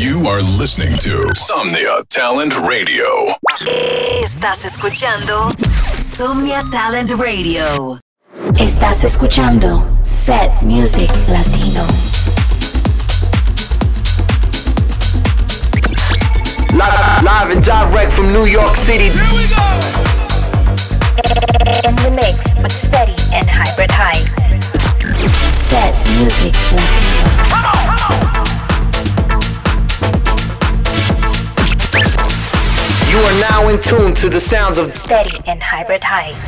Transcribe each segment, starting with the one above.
You are listening to Somnia Talent Radio. Estás escuchando Somnia Talent Radio. Estás escuchando Set Music Latino. Live, live and direct from New York City. Here we go. In the mix with Steady and Hybrid Heights. Set Music Latino. Come on, come on. You are now in tune to the sounds of Steady and Hybrid Heights.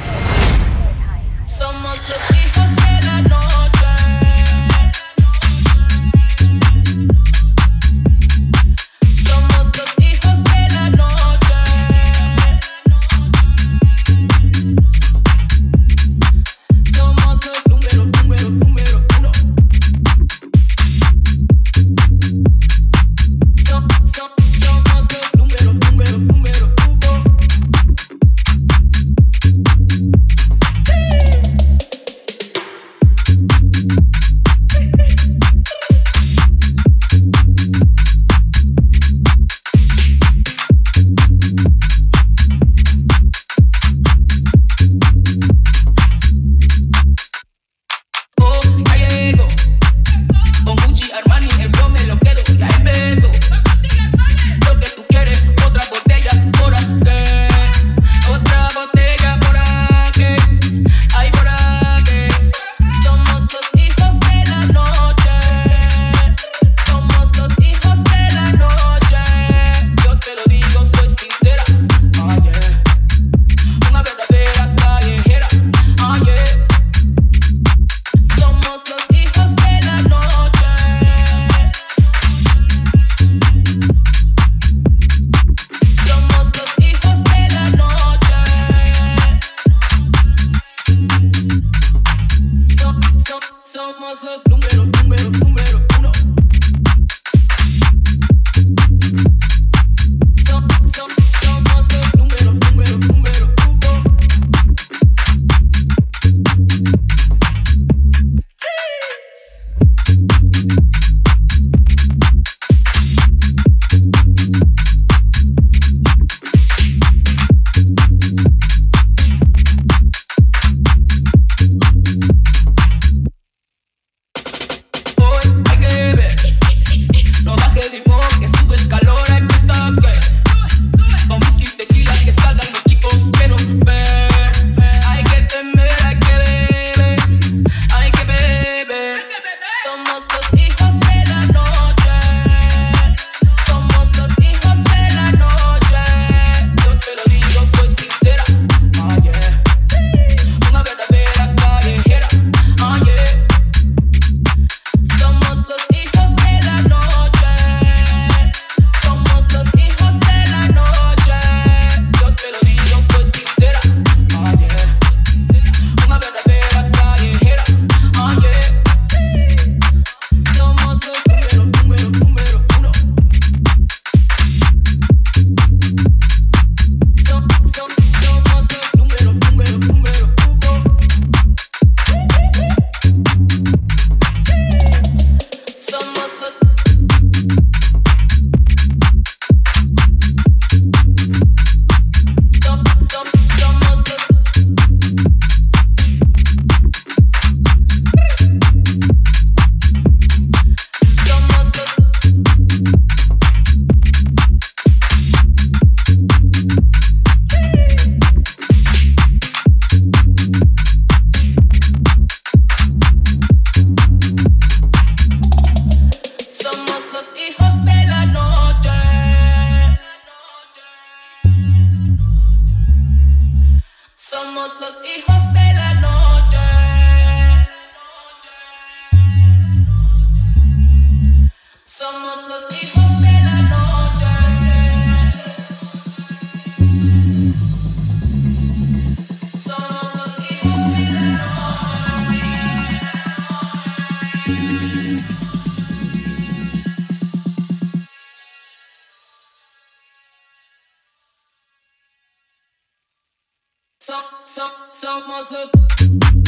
some, some, some monsters.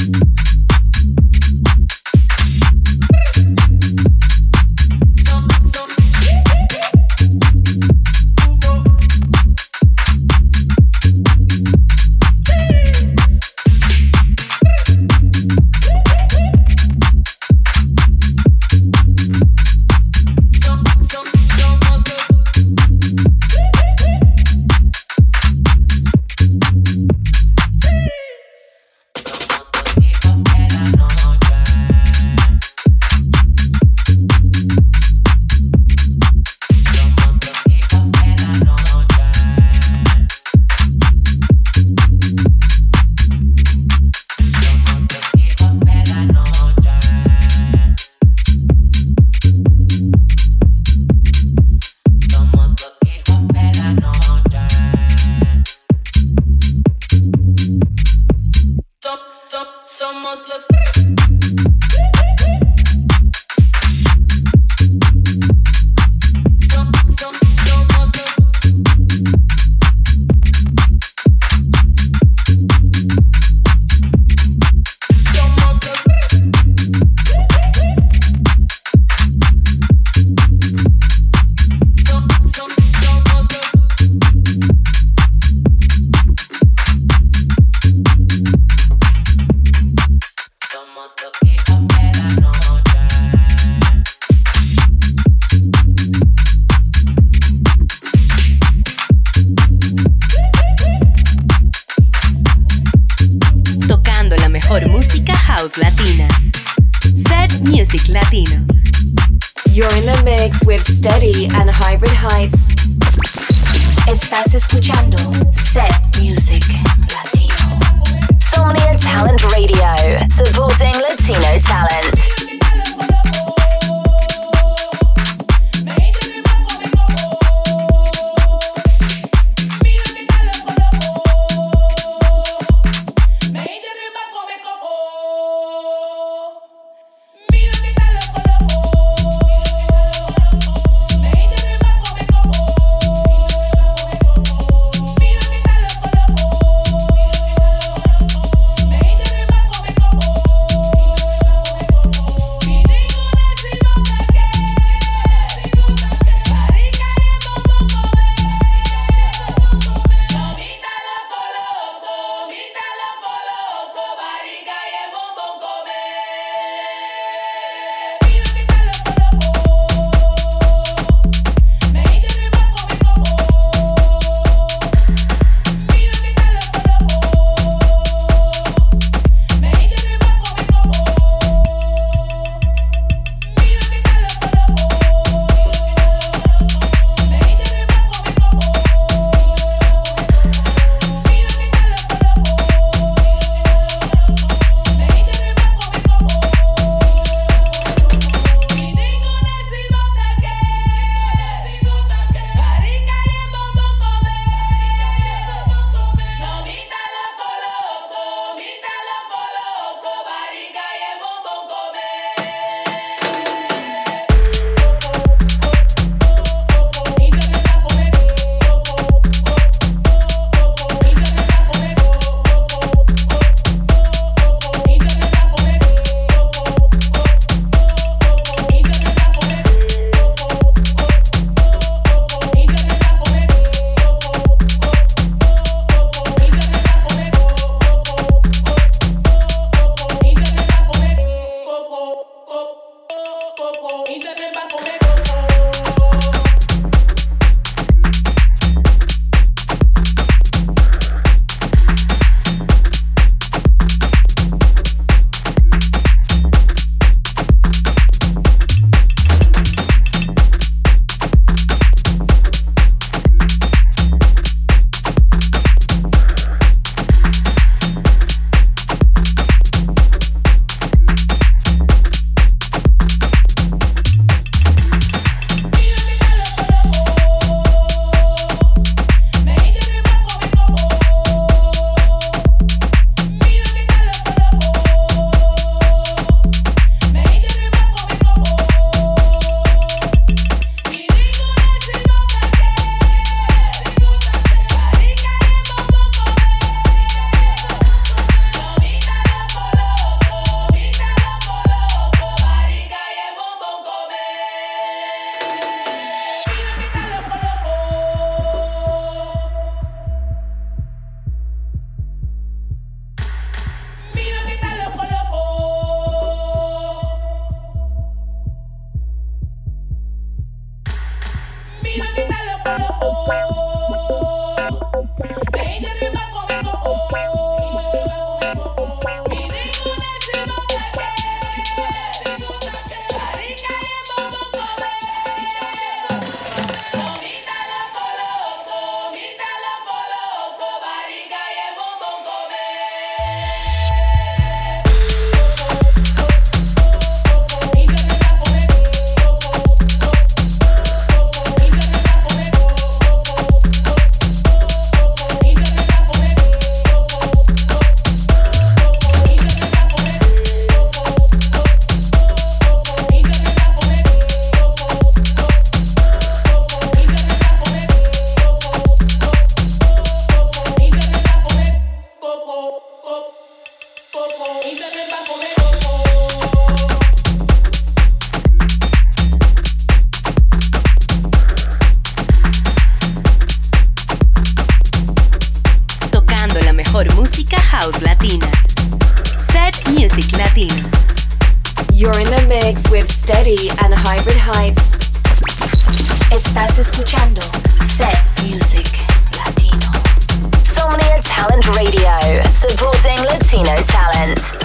House Latina. Set Music Latino. You're in the mix with Steady and Hybrid Heights. Estás escuchando Set Music Latino. Somnia Talent Radio, supporting Latino talent. Estás escuchando Set Music Latino. Somnia Talent Radio, supporting Latino talent.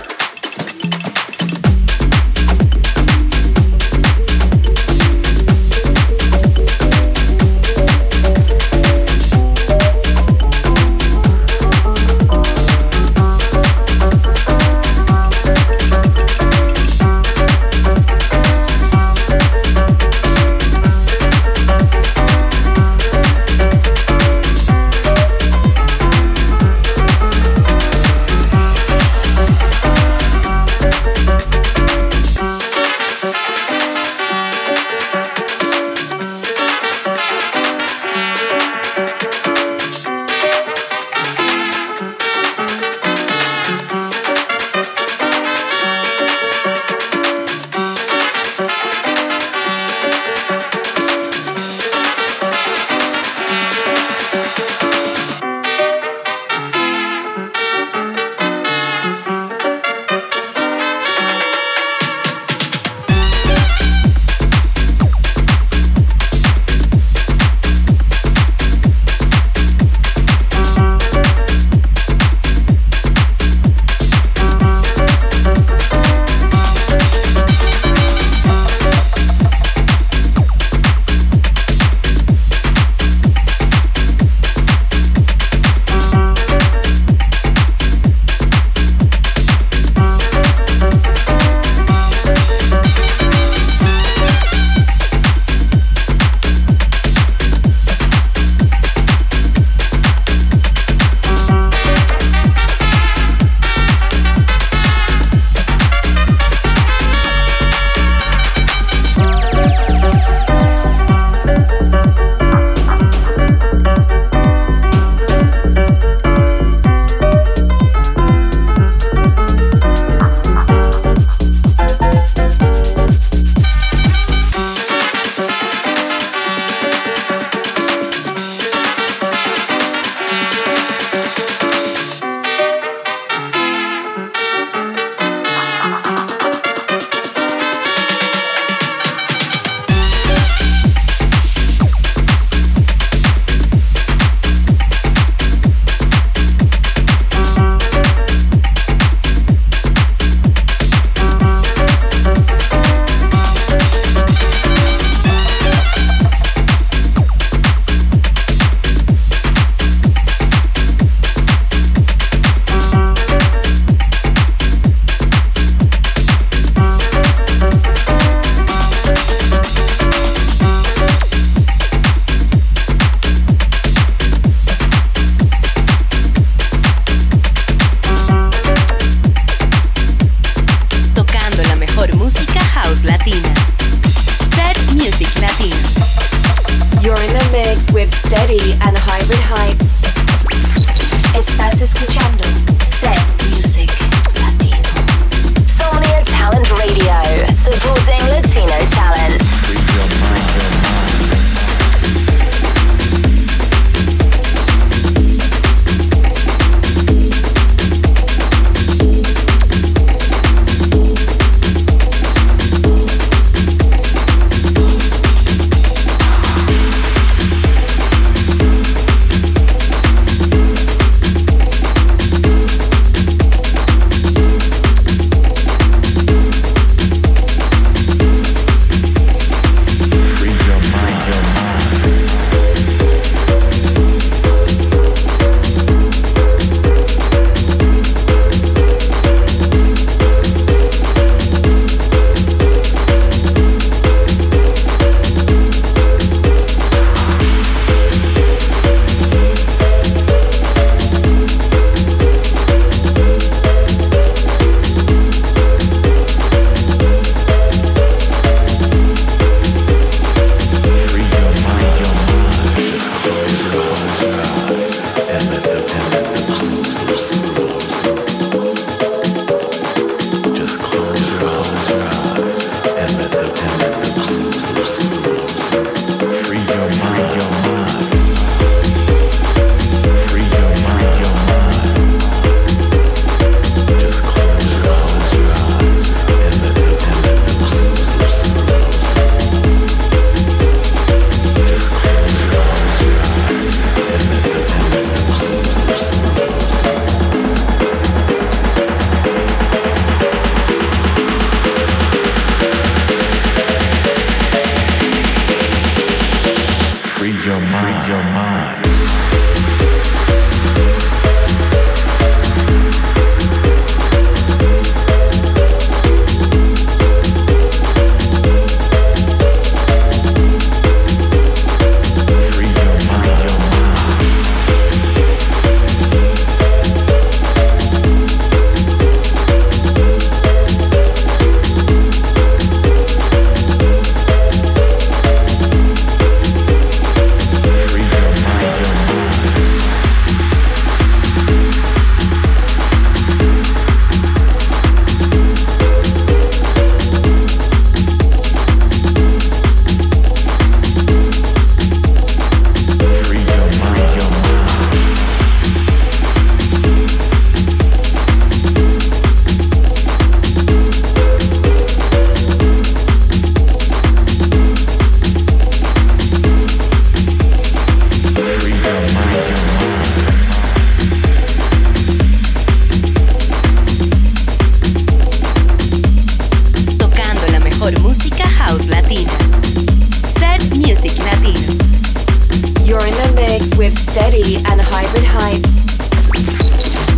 And Hybrid Heights.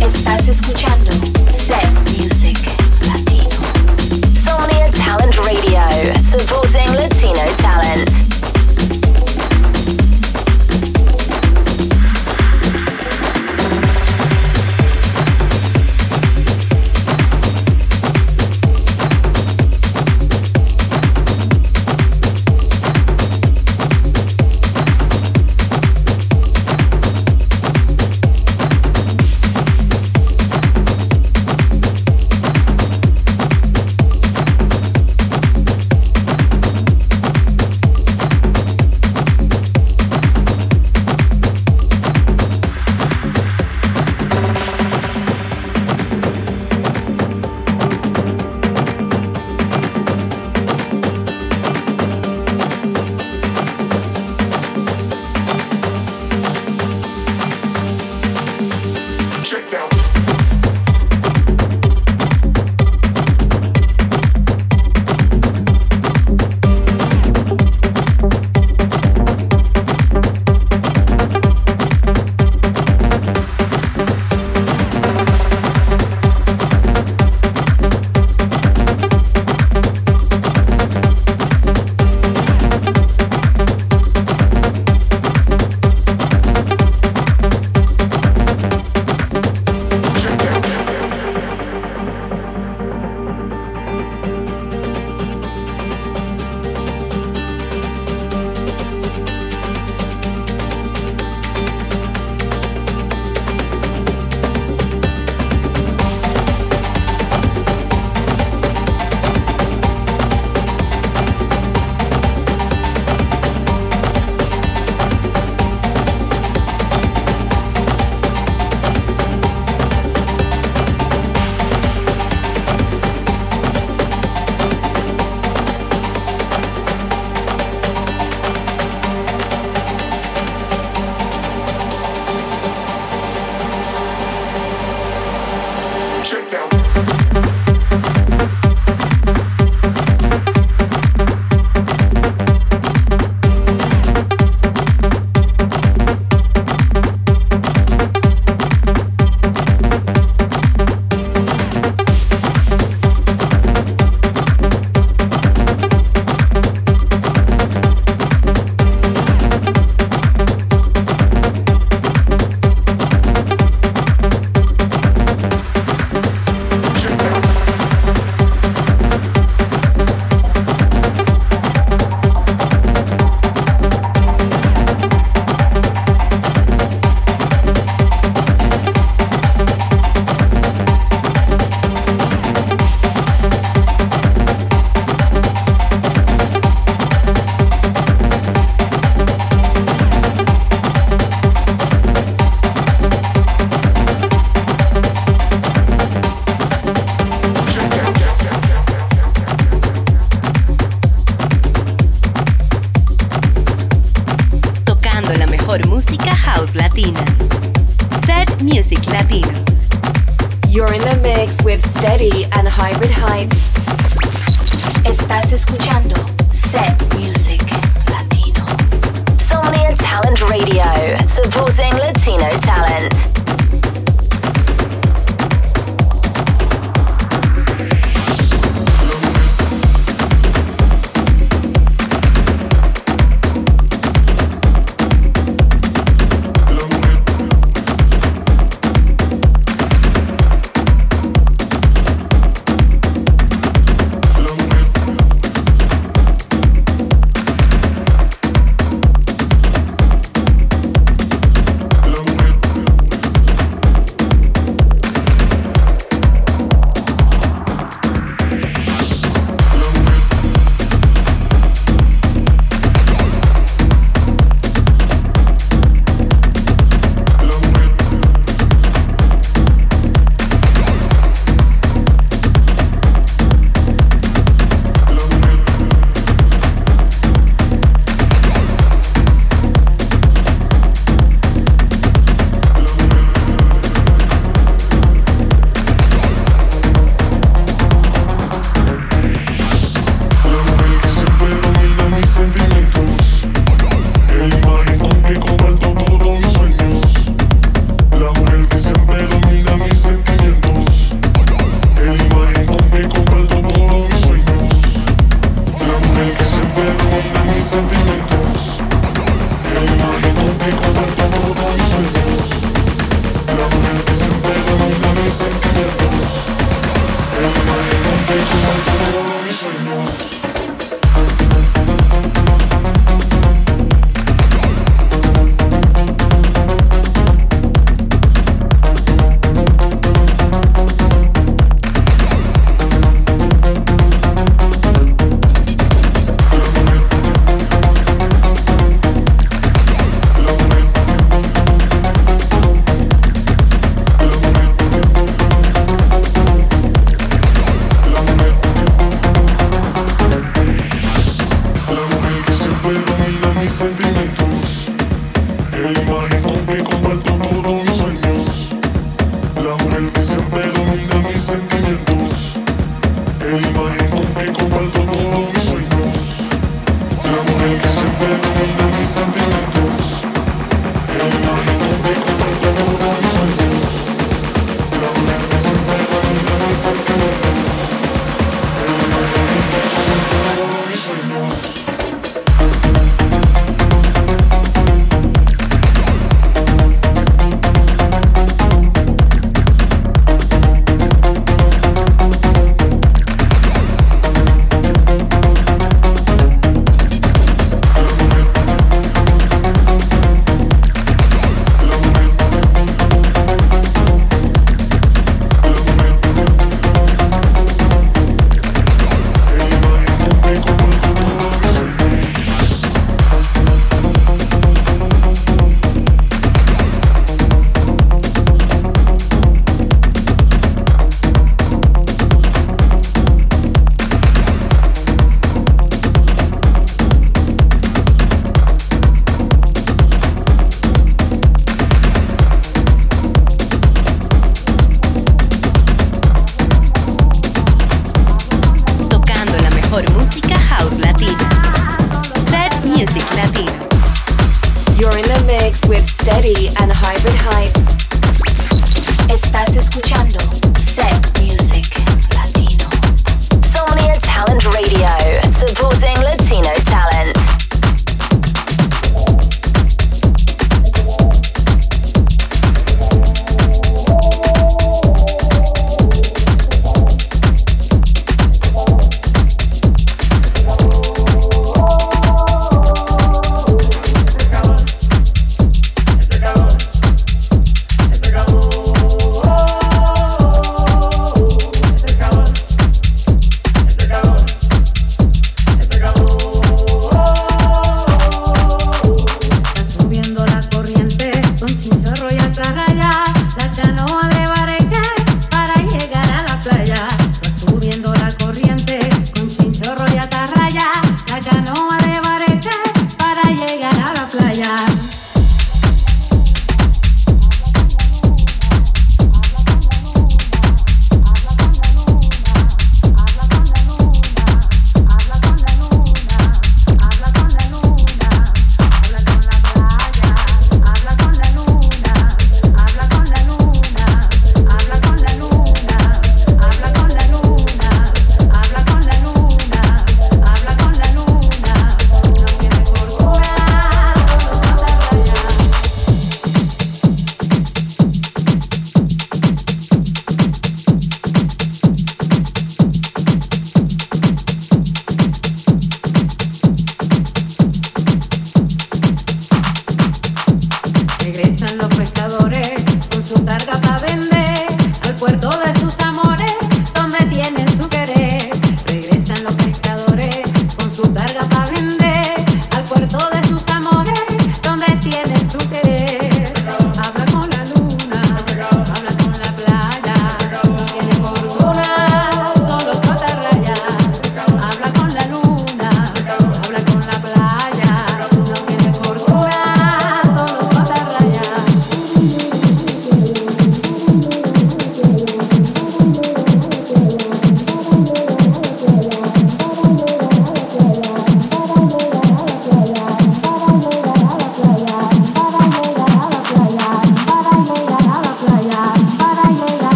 Estás escuchando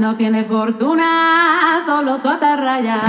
no tiene fortuna, solo su atarraya.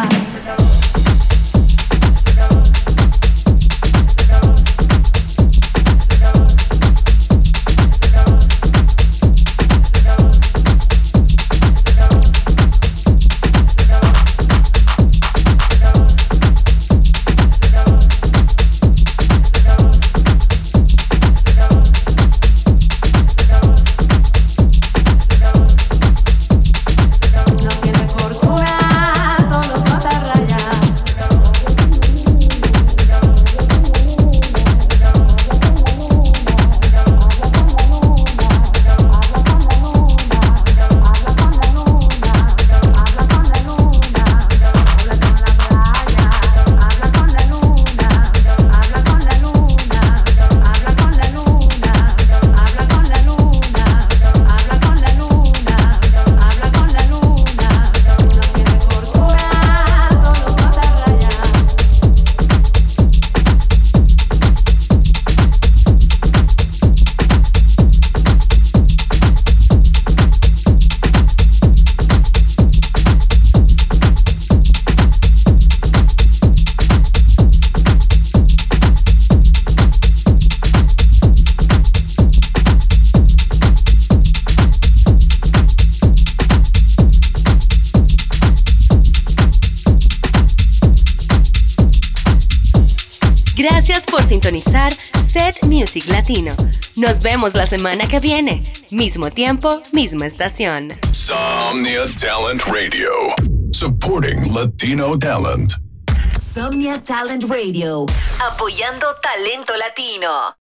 Nos vemos la semana que viene. Mismo tiempo, misma estación. Somnia Talent Radio. Supporting Latino talent. Somnia Talent Radio. Apoyando talento latino.